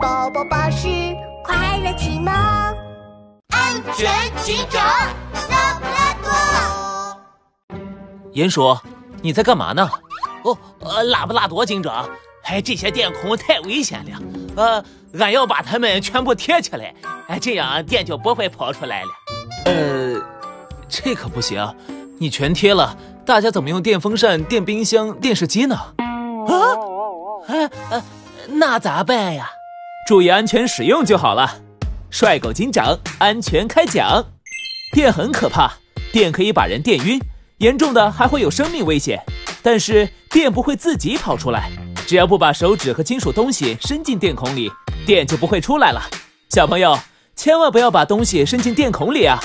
宝宝巴士快乐启蒙，安全警长拉布拉多。鼹鼠，你在干嘛呢？哦，呃，拉布拉多警长，哎，这些电孔太危险了，呃，俺要把它们全部贴起来，哎，这样电就不会跑出来了。呃，这可不行，你全贴了，大家怎么用电风扇、电冰箱、电视机呢？啊，呃呃，那咋办呀？注意安全使用就好了。帅狗警长安全开讲。电很可怕，电可以把人电晕，严重的还会有生命危险。但是电不会自己跑出来，只要不把手指和金属东西伸进电孔里，电就不会出来了。小朋友，千万不要把东西伸进电孔里啊！